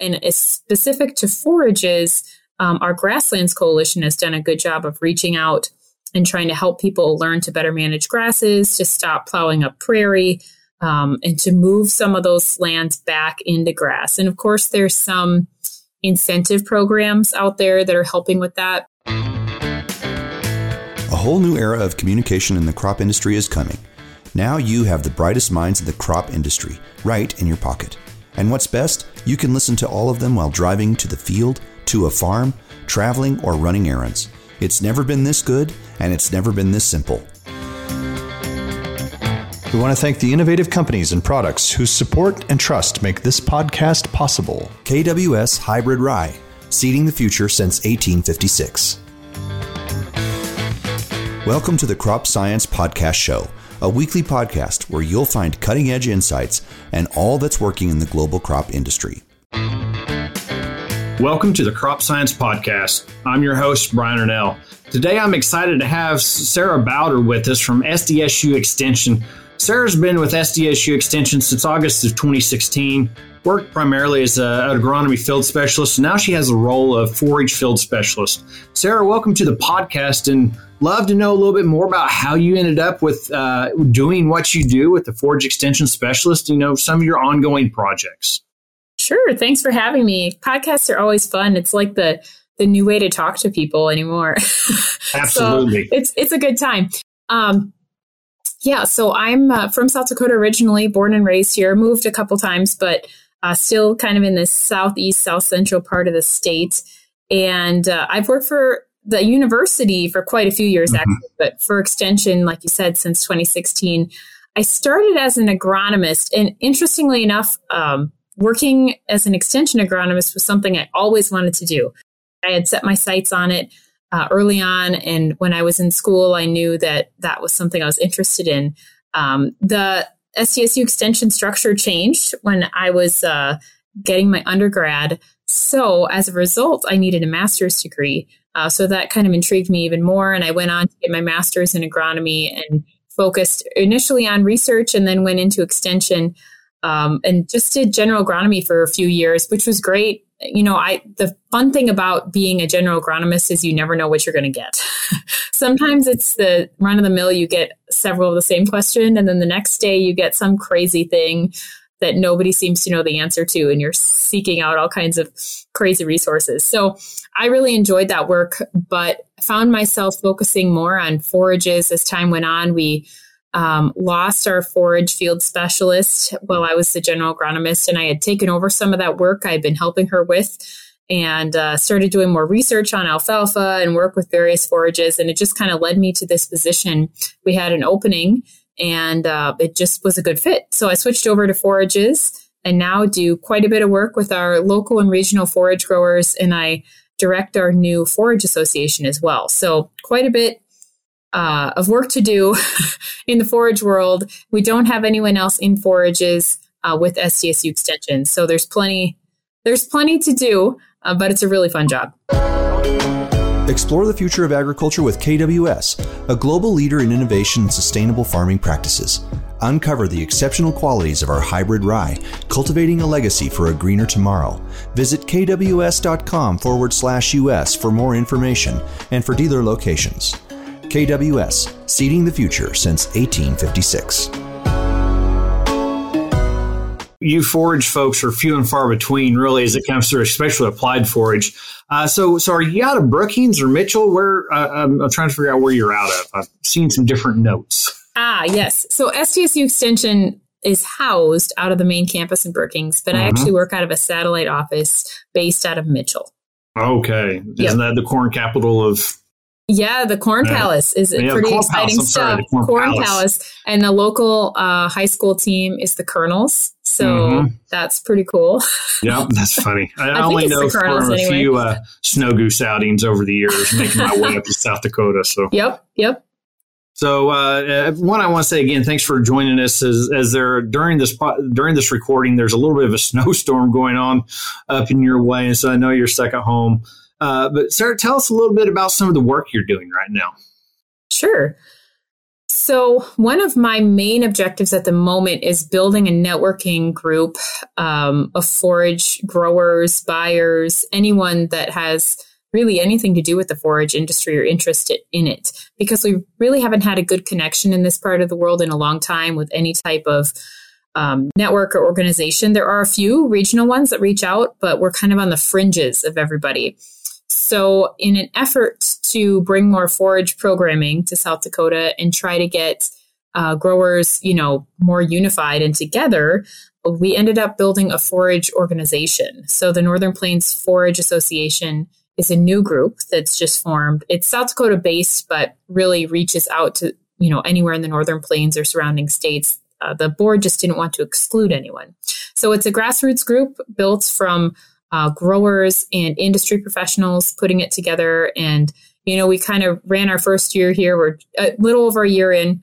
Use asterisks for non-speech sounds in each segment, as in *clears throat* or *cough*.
And it's specific to forages, um, our Grasslands Coalition has done a good job of reaching out and trying to help people learn to better manage grasses, to stop plowing up prairie, um, and to move some of those lands back into grass. And of course, there's some incentive programs out there that are helping with that. A whole new era of communication in the crop industry is coming. Now you have the brightest minds in the crop industry right in your pocket. And what's best, you can listen to all of them while driving to the field, to a farm, traveling, or running errands. It's never been this good, and it's never been this simple. We want to thank the innovative companies and products whose support and trust make this podcast possible. KWS Hybrid Rye, seeding the future since 1856. Welcome to the Crop Science Podcast Show, a weekly podcast where you'll find cutting edge insights and all that's working in the global crop industry. Welcome to the Crop Science Podcast. I'm your host, Brian Arnall. Today I'm excited to have Sara Bauder with us from SDSU Extension. Sara's been with SDSU Extension since August of 2016, worked primarily as a, an agronomy field specialist, and now she has the role of forage field specialist. Sarah, welcome to the podcast and love to know a little bit more about how you ended up with uh, doing what you do with the forage extension specialist, you know, some of your ongoing projects. Sure. Thanks for having me. Podcasts are always fun. It's like the the new way to talk to people anymore. *laughs* Absolutely. so it's it's a good time. Um, yeah, so I'm uh, from South Dakota originally, born and raised here, moved a couple times, but uh, still kind of in the southeast, south central part of the state. And uh, I've worked for the university for quite a few years, mm-hmm. actually, but for extension, like you said, since 2016. I started as an agronomist, and interestingly enough, um, working as an extension agronomist was something I always wanted to do. I had set my sights on it uh, early on. And when I was in school, I knew that that was something I was interested in. Um, the SDSU extension structure changed when I was uh, getting my undergrad. So as a result, I needed a master's degree. Uh, so that kind of intrigued me even more. And I went on to get my master's in agronomy and focused initially on research and then went into extension um, and just did general agronomy for a few years, which was great you know, I the fun thing about being a general agronomist is you never know what you're going to get. *laughs* Sometimes it's the run of the mill you get several of the same question and then the next day you get some crazy thing that nobody seems to know the answer to and you're seeking out all kinds of crazy resources. So, I really enjoyed that work, but found myself focusing more on forages as time went on. We um, lost our forage field specialist while I was the general agronomist, and I had taken over some of that work I'd been helping her with and uh, started doing more research on alfalfa and work with various forages. And it just kind of led me to this position. We had an opening and uh, it just was a good fit. So I switched over to forages and now do quite a bit of work with our local and regional forage growers. And I direct our new forage association as well. So quite a bit uh, of work to do *laughs* in the forage world. We don't have anyone else in forages uh, with SDSU extension, so there's plenty there's plenty to do, uh, but it's a really fun job. Explore the future of agriculture with KWS, a global leader in innovation and sustainable farming practices. Uncover the exceptional qualities of our hybrid rye, cultivating a legacy for a greener tomorrow. Visit kws.com forward slash US for more information and for dealer locations. KWS, seeding the future since 1856. You forage folks are few and far between, really, as it comes to especially applied forage. Uh, so, so are you out of Brookings or Mitchell? Where uh, I'm, I'm trying to figure out where you're out of. I've seen some different notes. Ah, yes. So SDSU Extension is housed out of the main campus in Brookings, but I mm-hmm. actually work out of a satellite office based out of Mitchell. Okay. Isn't yep. that the corn capital of yeah, the Corn yeah. Palace is yeah, pretty exciting stuff. Sorry, Corn, Corn Palace. Palace. and the local uh, high school team is the Kernels, so mm-hmm. that's pretty cool. *laughs* Yeah, that's funny. I, I only know from a anyway. few uh, snow goose outings over the years, making my way up to South Dakota. So *laughs* yep, yep. So uh, uh, one, I want to say again, thanks for joining us. As, as there during this during this recording, there's a little bit of a *laughs* snowstorm going on up in your way, and so I know you're stuck at home. Uh, but Sara, tell us a little bit about some of the work you're doing right now. Sure. So, one of my main objectives at the moment is building a networking group um, of forage growers, buyers, anyone that has really anything to do with the forage industry or interested in it, because we really haven't had a good connection in this part of the world in a long time with any type of um, network or organization. There are a few regional ones that reach out, but we're kind of on the fringes of everybody. So, in an effort to bring more forage programming to South Dakota and try to get uh, growers, you know, more unified and together, we ended up building a forage organization. So, the Northern Plains Forage Association is a new group that's just formed. It's South Dakota based, but really reaches out to you know anywhere in the Northern Plains or surrounding states. Uh, the board just didn't want to exclude anyone. So it's a grassroots group built from uh, growers and industry professionals putting it together. And, you know, we kind of ran our first year here. We're a little over a year in,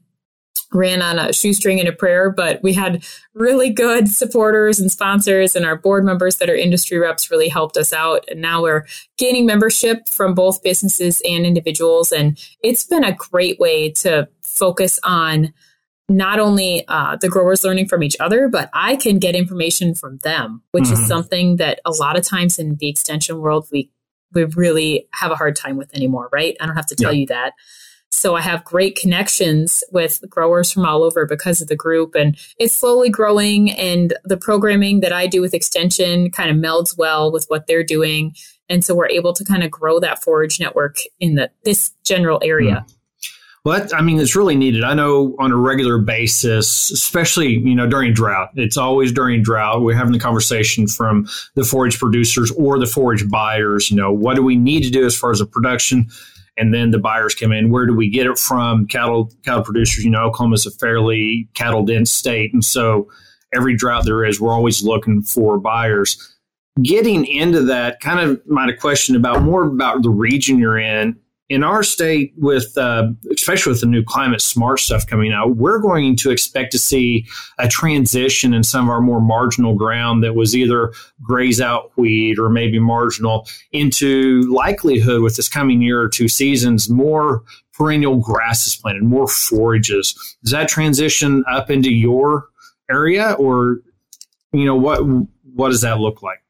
ran on a shoestring and a prayer, but we had really good supporters and sponsors, and our board members that are industry reps really helped us out. And now we're gaining membership from both businesses and individuals. And it's been a great way to focus on not only uh, the growers learning from each other, but I can get information from them, which mm-hmm. is something that a lot of times in the extension world we we really have a hard time with anymore, right? I don't have to tell yeah. you that. So I have great connections with growers from all over because of the group and it's slowly growing and the programming that I do with extension kind of melds well with what they're doing. And so we're able to kind of grow that forage network in the this general area. Mm. Well, that, I mean, it's really needed. I know on a regular basis, especially, you know, during drought, it's always during drought. We're having the conversation from the forage producers or the forage buyers, you know, what do we need to do as far as the production? And then the buyers come in. Where do we get it from? Cattle, cattle producers, you know, Oklahoma is a fairly cattle dense state. And so every drought there is, we're always looking for buyers getting into that kind of might a question about more about the region you're in in our state, with uh, especially with the new climate smart stuff coming out, we're going to expect to see a transition in some of our more marginal ground that was either graze out wheat or maybe marginal into likelihood with this coming year or two seasons more perennial grasses planted, more forages. Does that transition up into your area, or you know what what does that look like?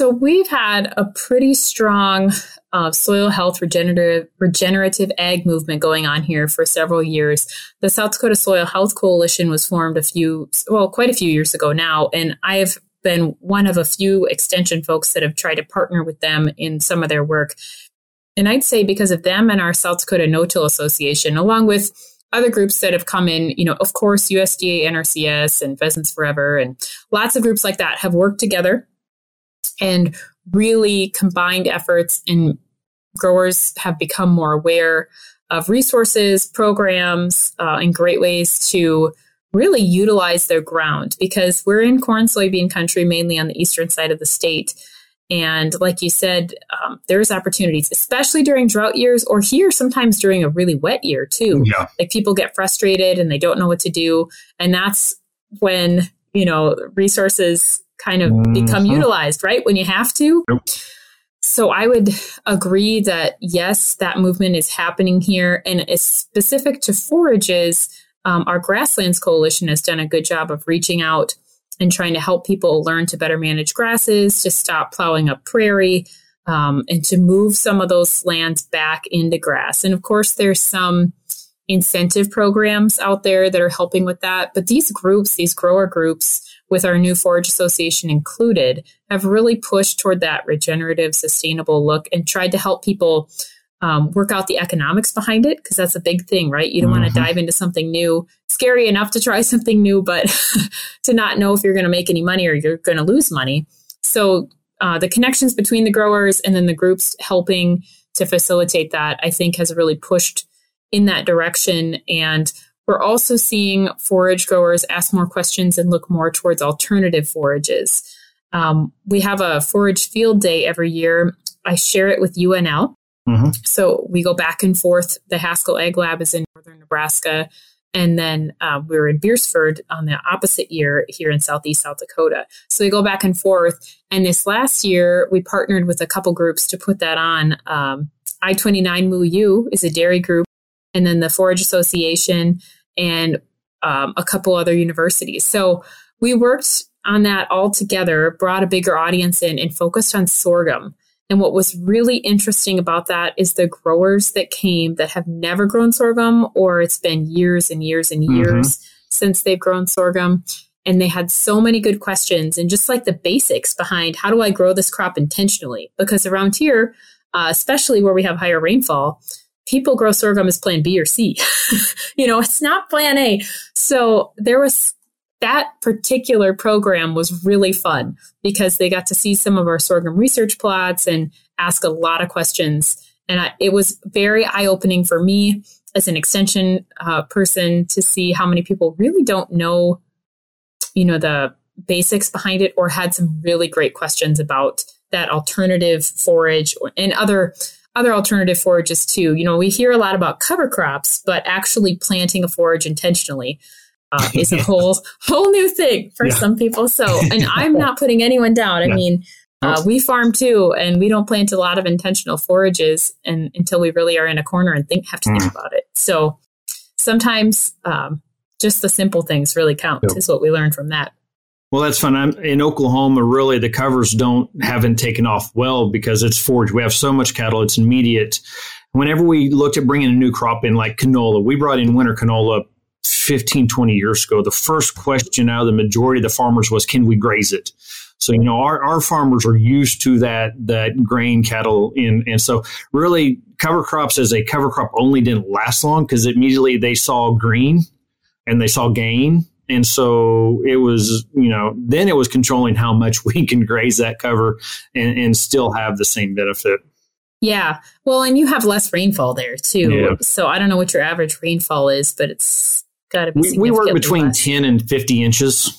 So we've had a pretty strong uh, soil health regenerative regenerative ag movement going on here for several years. The South Dakota Soil Health Coalition was formed a few, well, quite a few years ago now, and I have been one of a few extension folks that have tried to partner with them in some of their work. And I'd say because of them and our South Dakota No-Till Association, along with other groups that have come in, you know, of course, USDA, NRCS, and Pheasants Forever, and lots of groups like that have worked together and really combined efforts and growers have become more aware of resources, programs, uh, and great ways to really utilize their ground because we're in corn soybean country mainly on the eastern side of the state. And like you said, um, there's opportunities, especially during drought years or here sometimes during a really wet year too. Yeah. Like people get frustrated and they don't know what to do. And that's when, you know, resources kind of mm-hmm. become utilized, right? When you have to. So I would agree that yes, that movement is happening here and is specific to forages. Um, our Grasslands Coalition has done a good job of reaching out and trying to help people learn to better manage grasses, to stop plowing up prairie, um, and to move some of those lands back into grass. And of course, there's some incentive programs out there that are helping with that. But these groups, these grower groups, with our new Forage Association included, have really pushed toward that regenerative, sustainable look and tried to help people um, work out the economics behind it because that's a big thing, right? You don't mm-hmm. want to dive into something new. Scary enough to try *laughs* something new, but *laughs* to not know if you're going to make any money or you're going to lose money. So uh, the connections between the growers and then the groups helping to facilitate that, I think, has really pushed in that direction. And we're also seeing forage growers ask more questions and look more towards alternative forages. Um, we have a forage field day every year. I share it with UNL. Mm-hmm. So we go back and forth. The Haskell Ag Lab is in northern Nebraska. And then uh, we are in Beresford on the opposite year here in southeast South Dakota. So we go back and forth. And this last year, we partnered with a couple groups to put that on. Um, I 29 Moo U is a dairy group and then the Forage Association, and um, a couple other universities. So we worked on that all together, brought a bigger audience in, and focused on sorghum. And what was really interesting about that is the growers that came that have never grown sorghum, or it's been years and years and years mm-hmm. since they've grown sorghum. And they had so many good questions and just like the basics behind how do I grow this crop intentionally? Because around here, uh, especially where we have higher rainfall, people grow sorghum as plan B or C. *laughs* you know, it's not plan A. So there was that particular program was really fun because they got to see some of our sorghum research plots and ask a lot of questions. And I, it was very eye opening for me as an extension uh, person to see how many people really don't know, you know, the basics behind it or had some really great questions about that alternative forage and other other alternative forages too. You know, we hear a lot about cover crops, but actually planting a forage intentionally uh, *laughs* is a whole whole new thing for yeah. some people. So, *laughs* and I'm not putting anyone down. I yeah. mean, uh, we farm too, and we don't plant a lot of intentional forages, and until we really are in a corner and think have to think mm. about it. So, sometimes um, just the simple things really count. Yep. Is what we learned from that. Well, that's fun. I'm in Oklahoma. Really, the covers don't haven't taken off well because it's forage. We have so much cattle; it's immediate. Whenever we looked at bringing a new crop in, like canola, we brought in winter canola 15, 20 years ago, the first question out of the majority of the farmers was, can we graze it? So, you know, our, our farmers are used to that, that grain cattle in, and so really cover crops as a cover crop only didn't last long because immediately they saw green and they saw gain. And so it was, you know, then it was controlling how much *laughs* we can graze that cover and, and still have the same benefit. Yeah. Well, and you have less rainfall there too. Yeah. So I don't know what your average rainfall is, but it's got to be. We, we work between less. 10 and 50 inches.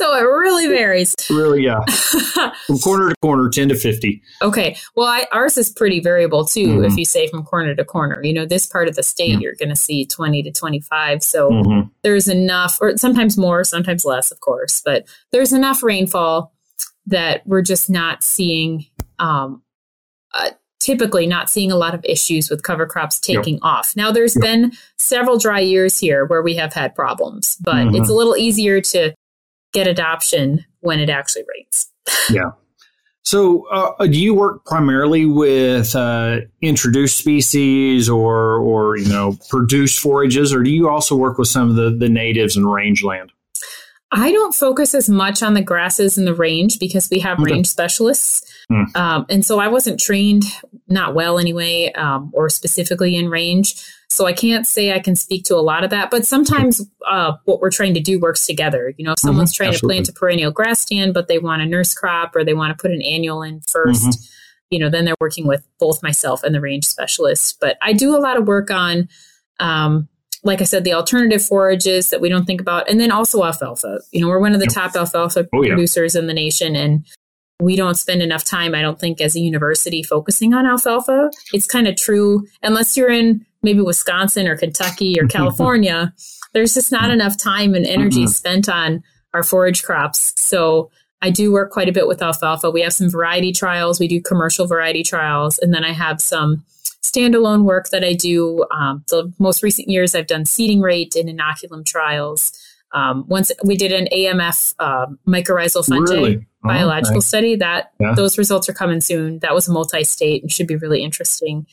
So it really varies. really, yeah. *laughs* from corner to corner, 10 to 50. Okay. Well, I, ours is pretty variable too, mm-hmm. if you say from corner to corner. You know, this part of the state, mm-hmm. you're going to see 20 to 25. So mm-hmm. there's enough, or sometimes more, sometimes less, of course, but there's enough rainfall that we're just not seeing. Um, uh, typically not seeing a lot of issues with cover crops taking yep. off. Now, there's yep. been several dry years here where we have had problems, but mm-hmm. it's a little easier to get adoption when it actually rains. *laughs* yeah. So, uh, do you work primarily with uh, introduced species or, or you know, produced forages, or do you also work with some of the, the natives and rangeland? I don't focus as much on the grasses in the range because we have okay. range specialists. Mm. Um, and so I wasn't trained, not well anyway, um, or specifically in range. So I can't say I can speak to a lot of that, but sometimes uh, what we're trying to do works together. You know, if mm-hmm. someone's mm-hmm. trying Absolutely. to plant a perennial grass stand, but they want a nurse crop or they want to put an annual in 1st mm-hmm. you know, then they're working with both myself and the range specialist. But I do a lot of work on um, like I said, the alternative forages that we don't think about, and then also alfalfa. You know, we're one of the yep. top alfalfa oh, producers yeah. in the nation, and we don't spend enough time, I don't think, as a university focusing on alfalfa. It's kind of true, unless you're in maybe Wisconsin or Kentucky or *laughs* California, there's just not enough time and energy spent on our forage crops. So I do work quite a bit with alfalfa. We have some variety trials, we do commercial variety trials, and then I have some standalone work that I do. Um, the most recent years, I've done seeding rate and inoculum trials. Um, once we did an AMF uh, mycorrhizal fungi really? oh, biological okay. study. That yeah. those results are coming soon. That was multi-state and should be really interesting.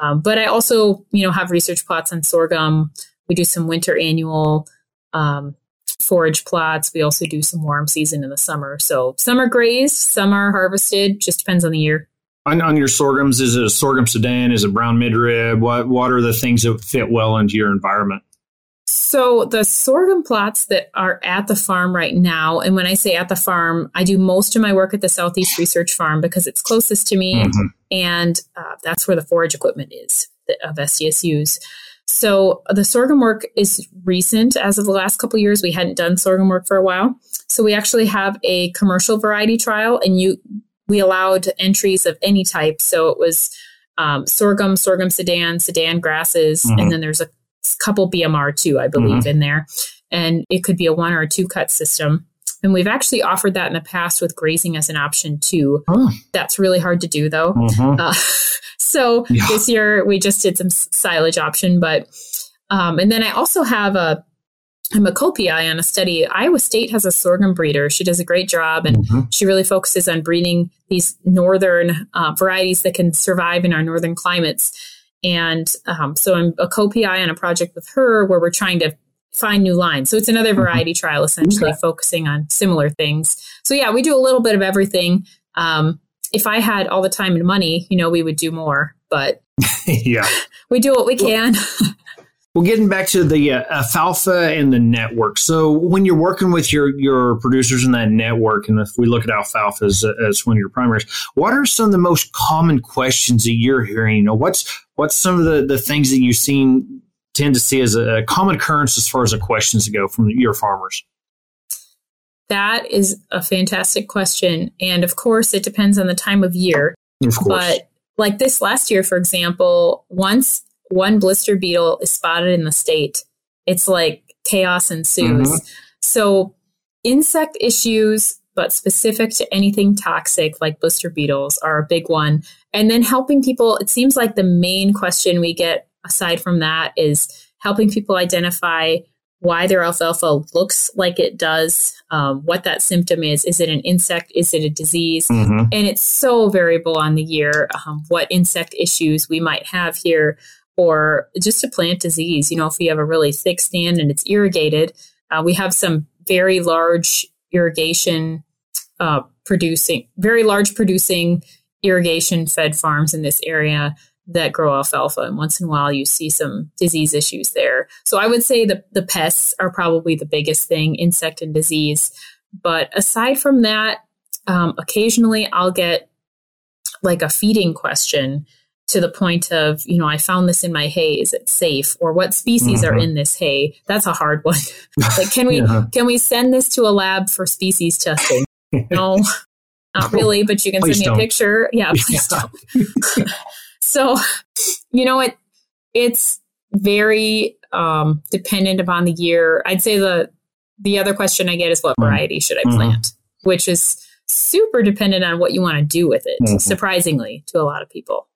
Um, but I also, you know, have research plots on sorghum. We do some winter annual um, forage plots. We also do some warm season in the summer. So some are grazed, some are harvested. Just depends on the year on, on your sorghums, is it a sorghum sudan? Is it brown midrib? What what are the things that fit well into your environment? So the sorghum plots that are at the farm right now, and when I say at the farm, I do most of my work at the Southeast Research Farm because it's closest to me, mm-hmm. and uh, that's where the forage equipment is of SDSU's. So the sorghum work is recent. As of the last couple years, we hadn't done sorghum work for a while. So we actually have a commercial variety trial, and you we allowed entries of any type. So it was um, sorghum, sorghum sudan, sudan grasses, mm-hmm. and then there's a couple BMR too, I believe, mm-hmm. in there. And it could be a one or a two cut system. And we've actually offered that in the past with grazing as an option too. Oh. That's really hard to do though. Mm-hmm. Uh, *laughs* so yeah. this year we just did some silage option, but um, and then I also have a I'm a co-PI on a study. Iowa State has a sorghum breeder. She does a great job, and mm-hmm. she really focuses on breeding these northern uh, varieties that can survive in our northern climates. And um, so I'm a co-PI on a project with her where we're trying to find new lines. So it's another mm-hmm. variety mm-hmm. trial, essentially okay. focusing on similar things. So yeah, we do a little bit of everything. Um, if I had all the time and money, you know, we would do more. But *laughs* yeah, *laughs* we do what we can. *laughs* Well, getting back to the uh, alfalfa and the network. So, when you're working with your your producers in that network, and if we look at alfalfa as, as one of your primaries, what are some of the most common questions that you're hearing? You know, what's what's some of the, the things that you've seen tend to see as a common occurrence as far as the questions go from your farmers? That is a fantastic question, and of course, it depends on the time of year. Of course, but like this last year, for example, once one blister beetle is spotted in the state, it's like chaos ensues. Mm-hmm. So, insect issues, but specific to anything toxic like blister beetles, are a big one. And then helping people, it seems like the main question we get aside from that is helping people identify why their alfalfa looks like it does, um, what that symptom is. Is it an insect? Is it a disease? Mm-hmm. And it's so variable on the year um, what insect issues we might have here or just a plant disease. You know, if we have a really thick stand and it's irrigated, uh, we have some very large irrigation uh, producing, very large producing irrigation fed farms in this area that grow alfalfa. And once in a while, you see some disease issues there. So I would say the, the pests are probably the biggest thing, insect and disease. But aside from that, um, occasionally I'll get like a feeding question to the point of, you know, I found this in my hay. Is it safe? Or what species mm-hmm. are in this hay? That's a hard one. *laughs* like, can we yeah. can we send this to a lab for species testing? *laughs* no, not really. But you can please send me don't. a picture. Yeah, please yeah. don't. *laughs* so, you know, it it's very um, dependent upon the year. I'd say the the other question I get is what mm-hmm. variety should I mm-hmm. plant, mm-hmm. which is super dependent on what you want to do with it. Mm-hmm. Surprisingly, to a lot of people.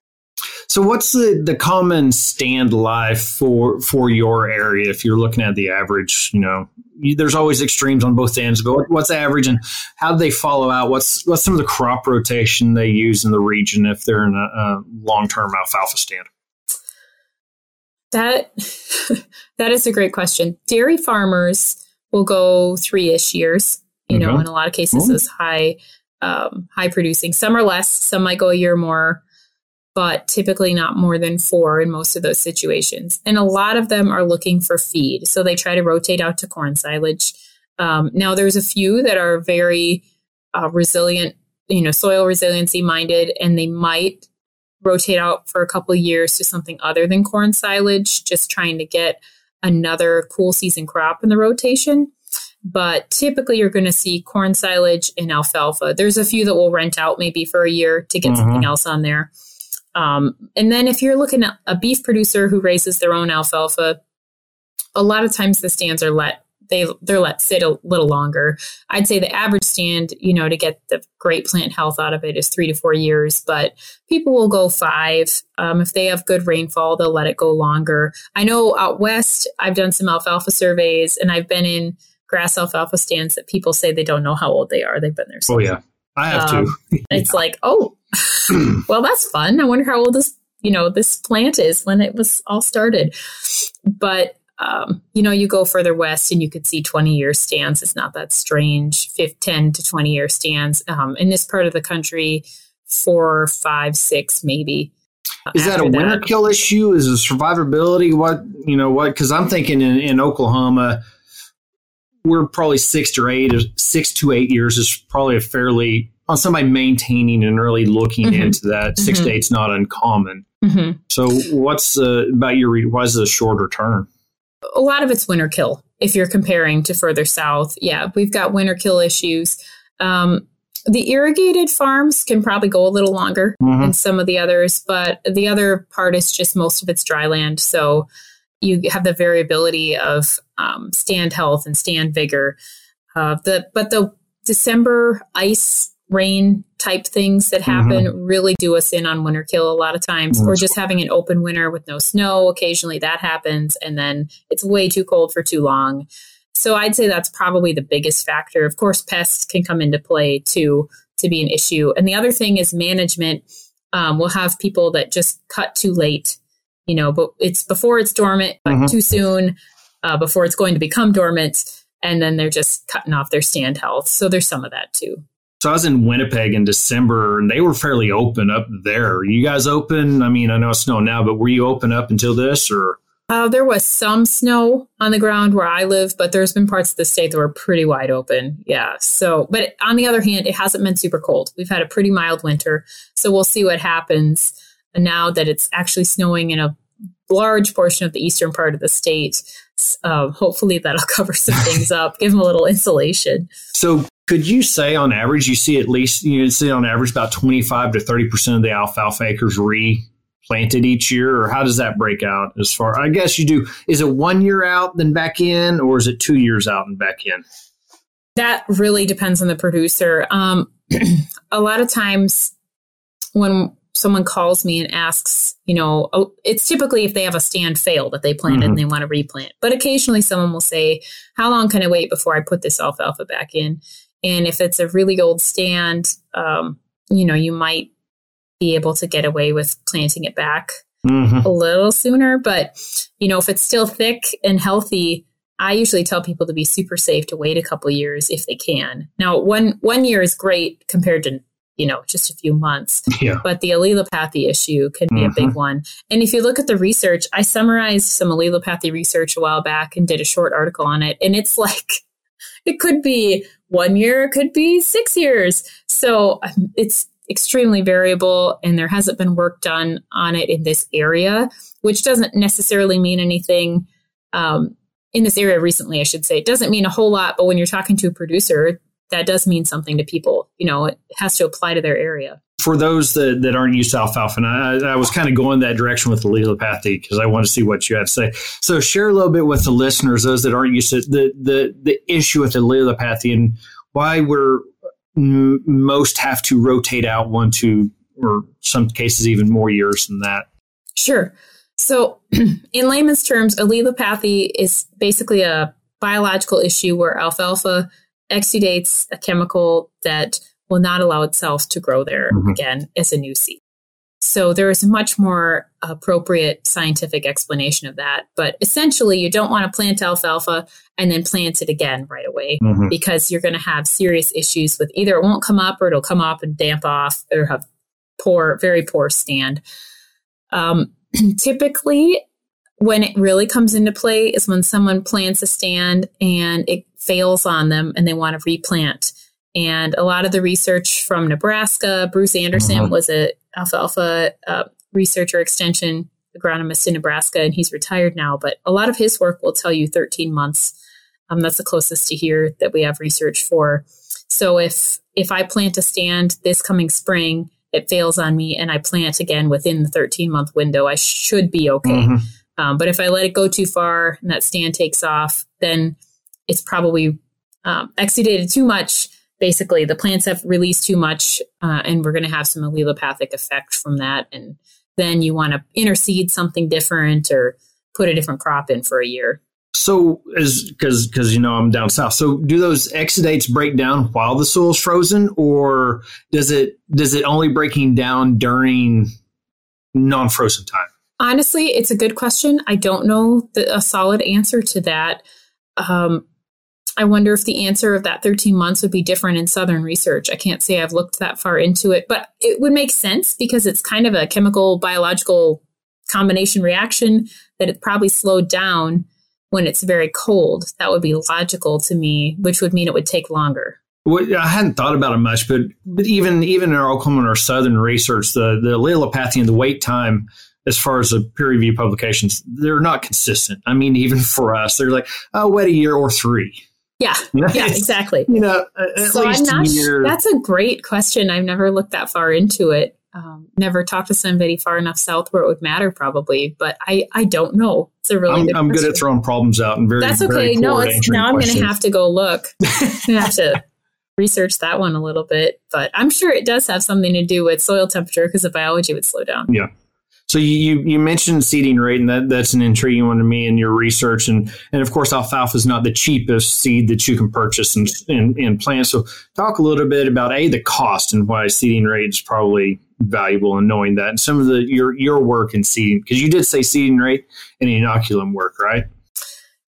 So, what's the, the common stand life for for your area? If you're looking at the average, you know, you, there's always extremes on both ends. But what's average, and how do they follow out? What's what's some of the crop rotation they use in the region if they're in a, a long term alfalfa stand? That *laughs* that is a great question. Dairy farmers will go three ish years. You know, in a lot of cases, is high um, high producing. Some are less. Some might go a year more but typically not more than four in most of those situations. And a lot of them are looking for feed. So they try to rotate out to corn silage. Um, now, there's a few that are very uh, resilient, you know, soil resiliency minded, and they might rotate out for a couple years to something other than corn silage, just trying to get another cool season crop in the rotation. But typically, you're going to see corn silage and alfalfa. There's a few that will rent out maybe for a year to get mm-hmm. something else on there. Um, and then if you're looking at a beef producer who raises their own alfalfa, a lot of times the stands are let they they're let sit a little longer. I'd say the average stand, you know, to get the great plant health out of it is three to four years, but people will go five. Um, if they have good rainfall, they'll let it go longer. I know out west, I've done some alfalfa surveys, and I've been in grass alfalfa stands that people say they don't know how old they are. They've been there. So oh yeah, I have um, to. it's like, oh, *clears throat* well, that's fun. I wonder how old this, you know, this plant is when it was all started. But um, you know, you go further west and you could see 20 year stands. It's not that strange. 10 to 20 year stands. Um, in this part of the country, four, five, six, maybe. Is that a winter that. kill issue? Is it survivability? What, you know, what? Because I'm thinking in, in Oklahoma, we're probably six to eight, six to eight years is probably a fairly on somebody maintaining and really looking mm-hmm. into that. 6 mm-hmm. to eight's not uncommon. Mm-hmm. So, what's uh, about your why is it a shorter term? A lot of it's winter kill. If you're comparing to further south, yeah, we've got winter kill issues. Um, the irrigated farms can probably go a little longer mm-hmm. than some of the others, but the other part is just most of it's dry land. So you have the variability of um, stand health and stand vigor. Uh, the but the December ice rain type things that happen mm-hmm. really do us in on winter kill a lot of times, mm-hmm. or just having an open winter with no snow. Occasionally that happens, and then it's way too cold for too long. So I'd say that's probably the biggest factor. Of course, pests can come into play too to be an issue. And the other thing is management. Um, we'll have people that just cut too late, you know, but it's before it's dormant, but mm-hmm. too soon, uh, before it's going to become dormant. And then they're just cutting off their stand health. So there's some of that too. So I was in Winnipeg in December and they were fairly open up there. You guys open? I mean, I know it's snow now, but were you open up until this or? Uh, there was some snow on the ground where I live, but there's been parts of the state that were pretty wide open. Yeah. So, but on the other hand, it hasn't been super cold. We've had a pretty mild winter. So we'll see what happens now that it's actually snowing in a large portion of the eastern part of the state. Uh, hopefully that'll *laughs* cover some things up, give them a little insulation. So, could you say on average, you see at least, you see on average about 25 to 30% of the alfalfa acres replanted each year, or how does that break out as far? I guess you do. Is it one year out, then back in, or is it two years out and back in? That really depends on the producer. Um, *clears throat* a lot of times when someone calls me and asks, you know, oh, it's typically if they have a stand fail that they planted mm-hmm. and they want to replant. But occasionally someone will say, How long can I wait before I put this alfalfa back in? And if it's a really old stand, um, you know, you might be able to get away with planting it back mm-hmm. a little sooner. But, you know, if it's still thick and healthy, I usually tell people to be super safe to wait a couple years if they can. Now, one one year is great compared to you know just a few months, *laughs* yeah. but the allelopathy issue can be mm-hmm. a big mm-hmm. one. And if you look at the research, I summarized some allelopathy research a while back and did a short article on it, and it's *laughs* like it could be one year, it could be six years. So um, it's extremely variable, and there hasn't been work done on it in this area, which doesn't necessarily mean anything. Um, in this area recently, I should say, it doesn't mean a whole lot, but when you're talking to a producer, that does mean something to people. You know, it has to apply to their area for those that, that aren't used to alfalfa, and I, I was kind of going that direction with allelopathy because I want to see what you had to say. So share a little bit with the listeners, those that aren't used to the the the issue with allelopathy and why we're m- most have to rotate out one, two, or some cases even more years than that. Sure. So, *clears throat* in layman's terms, allelopathy is basically a biological issue where alfalfa exudates a chemical that will not allow itself to grow there mm-hmm. again as a new seed. So there is a much more appropriate scientific explanation of that. But essentially, you don't want to plant alfalfa and then plant it again right away mm-hmm. because you're going to have serious issues with either it won't come up or it'll come up and damp off or have poor, very poor stand. Um, *clears throat* typically, when it really comes into play is when someone plants a stand and it fails on them and they want to replant. And a lot of the research from Nebraska, Bruce Anderson uh-huh. was a alfalfa uh, researcher extension agronomist in Nebraska, and he's retired now. But a lot of his work will tell you 13 months. Um, that's the closest to here that we have research for. So if if I plant a stand this coming spring, it fails on me, and I plant again within the 13 month window, I should be okay. Mm-hmm. Um, but if I let it go too far and that stand takes off, then it's probably um, exudated too much basically the plants have released too much uh, and we're going to have some allelopathic effect from that. And then you want to interseed something different or put a different crop in for a year. So as because because you know i'm down south. So do those exudates break down while the soil's frozen or does it does it only breaking down during non-frozen time? Honestly it's a good question. I don't know the, a solid answer to that. Um, I wonder if the answer of that 13 months would be different in Southern research. I can't say I've looked that far into it, but it would make sense because it's kind of a chemical biological combination reaction that it probably slowed down when it's very cold. That would be logical to me, which would mean it would take longer. Well, I hadn't thought about it much, but but even even in our Oklahoma or Southern research, the the allelopathy and the wait time as far as the peer review publications, they're not consistent. I mean, even for us, they're like, oh, wait a year or three. Yeah, yeah, exactly. You know, so I'm not. That's a great question. I've never looked that far into it. Um, never talked to somebody far enough south where it would matter, probably, but I, I don't know. It's a really I'm, good I'm good at throwing problems out and very. That's very okay. No, it's, now I'm going to have to go look. *laughs* To have to research that one a little bit, but I'm sure it does have something to do with soil temperature because the biology would slow down. Yeah. So you, you mentioned seeding rate, and that, that's an intriguing one to me in your research. And and of course, alfalfa is not the cheapest seed that you can purchase and, and, and plant. So talk a little bit about a the cost and why seeding rate is probably valuable in knowing that, and some of the your your work in seeding because you did say seeding rate and inoculum work, right?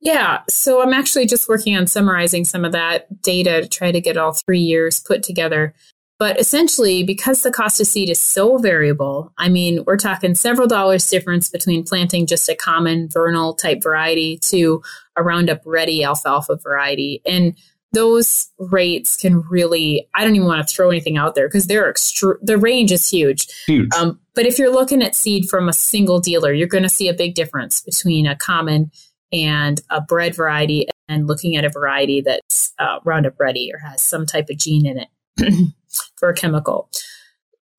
Yeah, so I'm actually just working on summarizing some of that data to try to get all three years put together. But essentially, because the cost of seed is so variable, I mean, we're talking several dollars difference between planting just a common vernal type variety to a Roundup Ready alfalfa variety. And those rates can really, I don't even want to throw anything out there because they're extra, the range is huge. Huge. Um, but if you're looking at seed from a single dealer, you're going to see a big difference between a common and a bred variety and looking at a variety that's uh, Roundup Ready or has some type of gene in it *clears throat* for a chemical.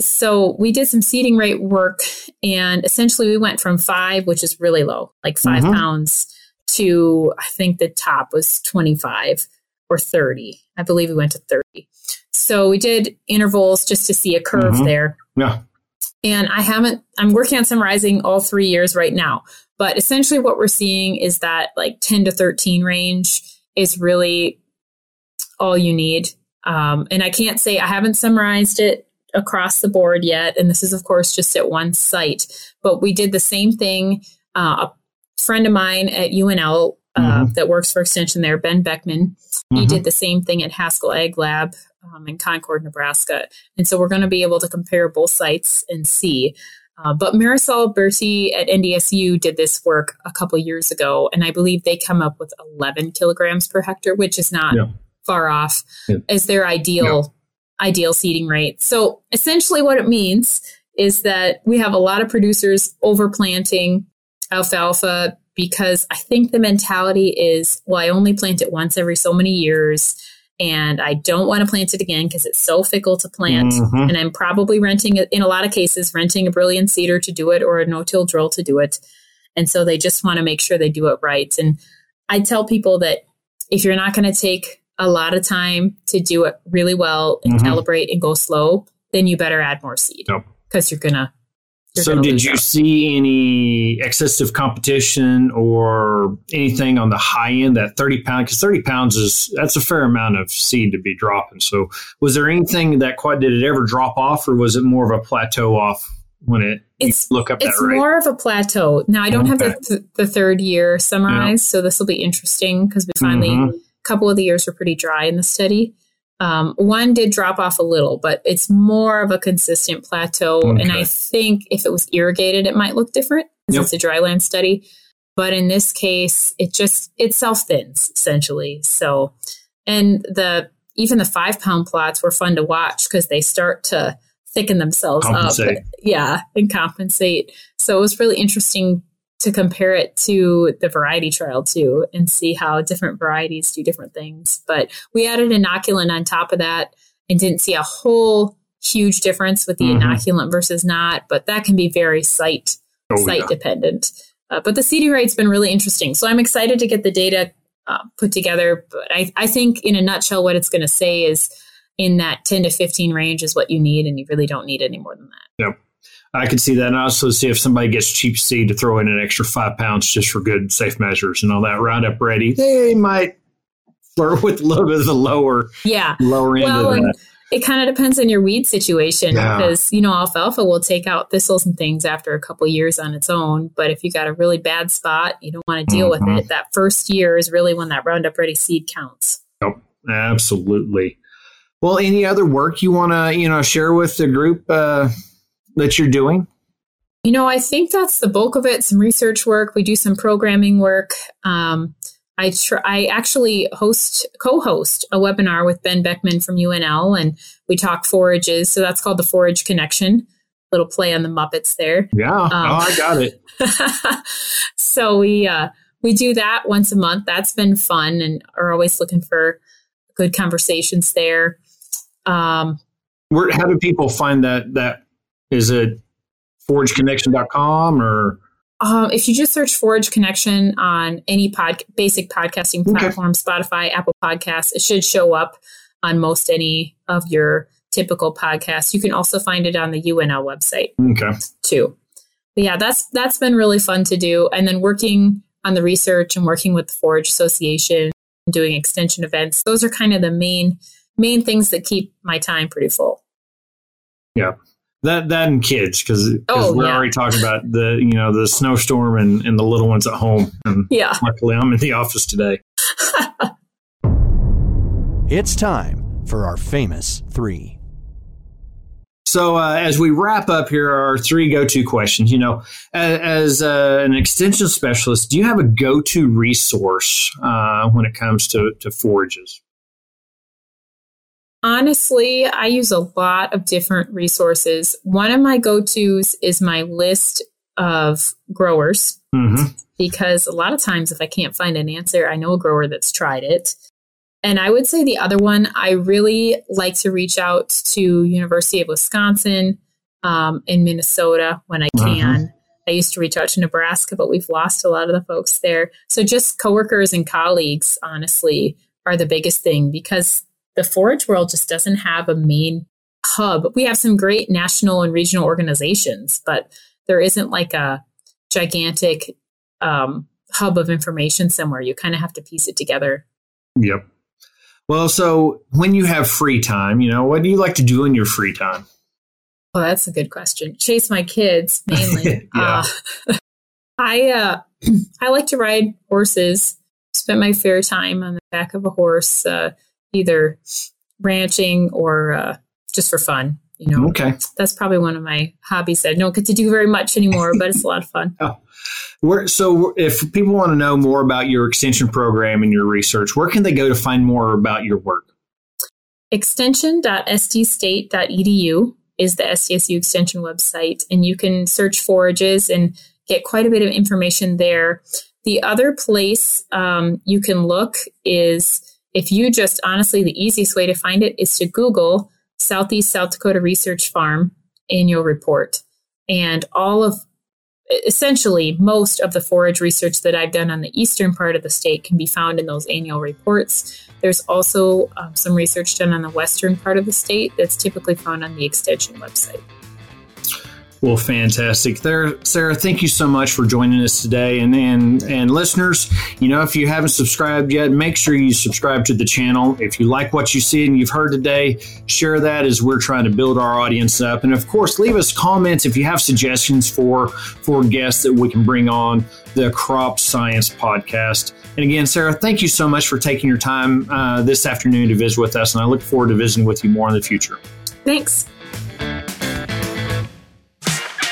So we did some seeding rate work, and essentially we went from five, which is really low, like 5 Mhm. pounds, to I think the top was 25 or 30. I believe we went to 30. So we did intervals just to see a curve Mhm. there. Yeah. And I haven't, I'm working on summarizing all three years right now. But essentially, what we're seeing is that like 10 to 13 range is really all you need. Um, and I can't say I haven't summarized it across the board yet. And this is, of course, just at one site. But we did the same thing. Uh, a friend of mine at UNL uh, Mhm. that works for Extension there, Ben Beckman, he Mhm. did the same thing at Haskell Ag Lab um, in Concord, Nebraska. And so we're going to be able to compare both sites and see. Uh, but Marisol Berti at NDSU did this work a couple years ago, and I believe they come up with 11 kilograms per hectare, which is not Yeah. Far off Yeah. as their ideal ideal seeding rate. So essentially, what it means is that we have a lot of producers overplanting alfalfa because I think the mentality is, well, I only plant it once every so many years. And I don't want to plant it again because it's so fickle to plant. Mhm. And I'm probably renting, in a lot of cases, renting a Brillion seeder to do it or a no till drill to do it. And so they just want to make sure they do it right. And I tell people that if you're not going to take a lot of time to do it really well and Mhm. calibrate and go slow, then you better add more seed Yep. because you're going to. So, did you see any excessive competition or anything on the high end that 30 pound? Because 30 pounds is that's a fair amount of seed to be dropping. So, was there anything that quite did it ever drop off, or was it more of a plateau off when it It's- look up that It's rate? more of a plateau. Now, I don't have the, th- the third year summarized, so this will be interesting because we finally, Mhm. A couple of the years were pretty dry in the study. Um, one did drop off a little, but it's more of a consistent plateau. And I think if it was irrigated, it might look different Yep. it's a dryland study. But in this case, it just it self thins essentially. So, and the even the five pound plots were fun to watch because they start to thicken themselves up, yeah, and compensate. So it was really interesting to compare it to the variety trial too and see how different varieties do different things. But we added inoculant on top of that and didn't see a whole huge difference with the Mhm. inoculant versus not, but that can be very site Oh, site yeah. dependent. Uh, but the seeding rate's been really interesting. So I'm excited to get the data uh, put together. But I, I think, in a nutshell, what it's going to say is in that 10 to 15 range is what you need, and you really don't need any more than that. Yep. I could see that. And I also see if somebody gets cheap seed to throw in an extra five pounds just for good safe measures and all that Roundup ready, they might flirt *laughs* with a little bit of the lower Yeah. lower end Well, of that. it kind of depends on your weed situation Yeah. because, you know, alfalfa will take out thistles and things after a couple years on its own. But if you got a really bad spot, you don't want to deal Mhm. with it. That first year is really when that Roundup Ready seed counts. Yep, absolutely. Well, any other work you want to you know share with the group uh, that you're doing? You know, I think that's the bulk of it. Some research work. We do some programming work. Um, I tr- I actually host co-host a webinar with Ben Beckman from UNL, and we talk forages. So that's called the Forage Connection. Little play on the Muppets there. Yeah, oh, I got it. *laughs* so we uh, we do that once a month. That's been fun, and are always looking for good conversations there. Um, Where how do people find that that Is it forageconnection.com or? Um, if you just search Forage Connection on any pod, basic podcasting platform, okay. Spotify, Apple Podcasts, it should show up on most any of your typical podcasts. You can also find it on the UNL website. Okay. Too. But yeah, that's that's been really fun to do. And then working on the research and working with the Forage Association, doing extension events. Those are kind of the main main things that keep my time pretty full. Yeah. That that and kids because oh, we're yeah. already talking about the you know the snowstorm and, and the little ones at home. And yeah. Luckily, I'm in the office today. *laughs* it's time for our famous three. So, uh, as we wrap up here, our three go-to questions. You know, as, as uh, an extension specialist, do you have a go-to resource uh, when it comes to, to forages? Honestly, I use a lot of different resources. One of my go-tos is my list of growers mm-hmm. because a lot of times, if I can't find an answer, I know a grower that's tried it. And I would say the other one, I really like to reach out to University of Wisconsin um, in Minnesota when I can. Mm-hmm. I used to reach out to Nebraska, but we've lost a lot of the folks there. So just coworkers and colleagues, honestly, are the biggest thing because the forage world just doesn't have a main hub. We have some great national and regional organizations, but there isn't like a gigantic um, hub of information somewhere. You kind of have to piece it together. Yep. Well, so when you have free time, you know, what do you like to do in your free time? Well, that's a good question. Chase my kids mainly. *laughs* yeah. Uh, *laughs* I uh, *clears throat* I like to ride horses. Spend my fair time on the back of a horse, uh, either ranching or uh, just for fun. You know, okay. That's probably one of my hobbies that I don't get to do very much anymore, but it's a lot of fun. *laughs* oh. Where, so, if people want to know more about your extension program and your research, where can they go to find more about your work? Extension.sdstate.edu is the SDSU Extension website, and you can search forages and get quite a bit of information there. The other place um, you can look is if you just honestly, the easiest way to find it is to Google Southeast South Dakota Research Farm annual report. And all of essentially most of the forage research that I've done on the eastern part of the state can be found in those annual reports. There's also um, some research done on the western part of the state that's typically found on the extension website. Well, fantastic. There, Sara, thank you so much for joining us today. And, and and listeners, you know, if you haven't subscribed yet, make sure you subscribe to the channel. If you like what you see and you've heard today, share that as we're trying to build our audience up. And of course, leave us comments if you have suggestions for for guests that we can bring on the Crop Science Podcast. And again, Sara, thank you so much for taking your time uh, this afternoon to visit with us. And I look forward to visiting with you more in the future. Thanks.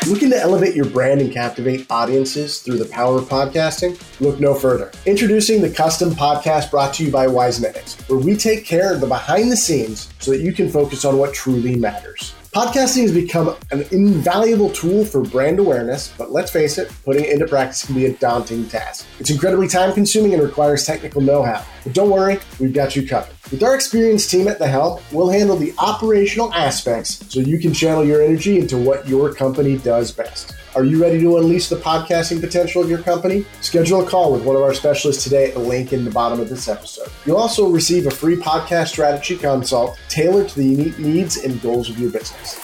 Looking to elevate your brand and captivate audiences through the power of podcasting? Look no further. Introducing the custom podcast brought to you by Wisenetics, where we take care of the behind the scenes so that you can focus on what truly matters. Podcasting has become an invaluable tool for brand awareness, but let's face it, putting it into practice can be a daunting task. It's incredibly time consuming and requires technical know how. But don't worry, we've got you covered. With our experienced team at the helm, we'll handle the operational aspects so you can channel your energy into what your company does best. Are you ready to unleash the podcasting potential of your company? Schedule a call with one of our specialists today at the link in the bottom of this episode. You'll also receive a free podcast strategy consult tailored to the unique needs and goals of your business.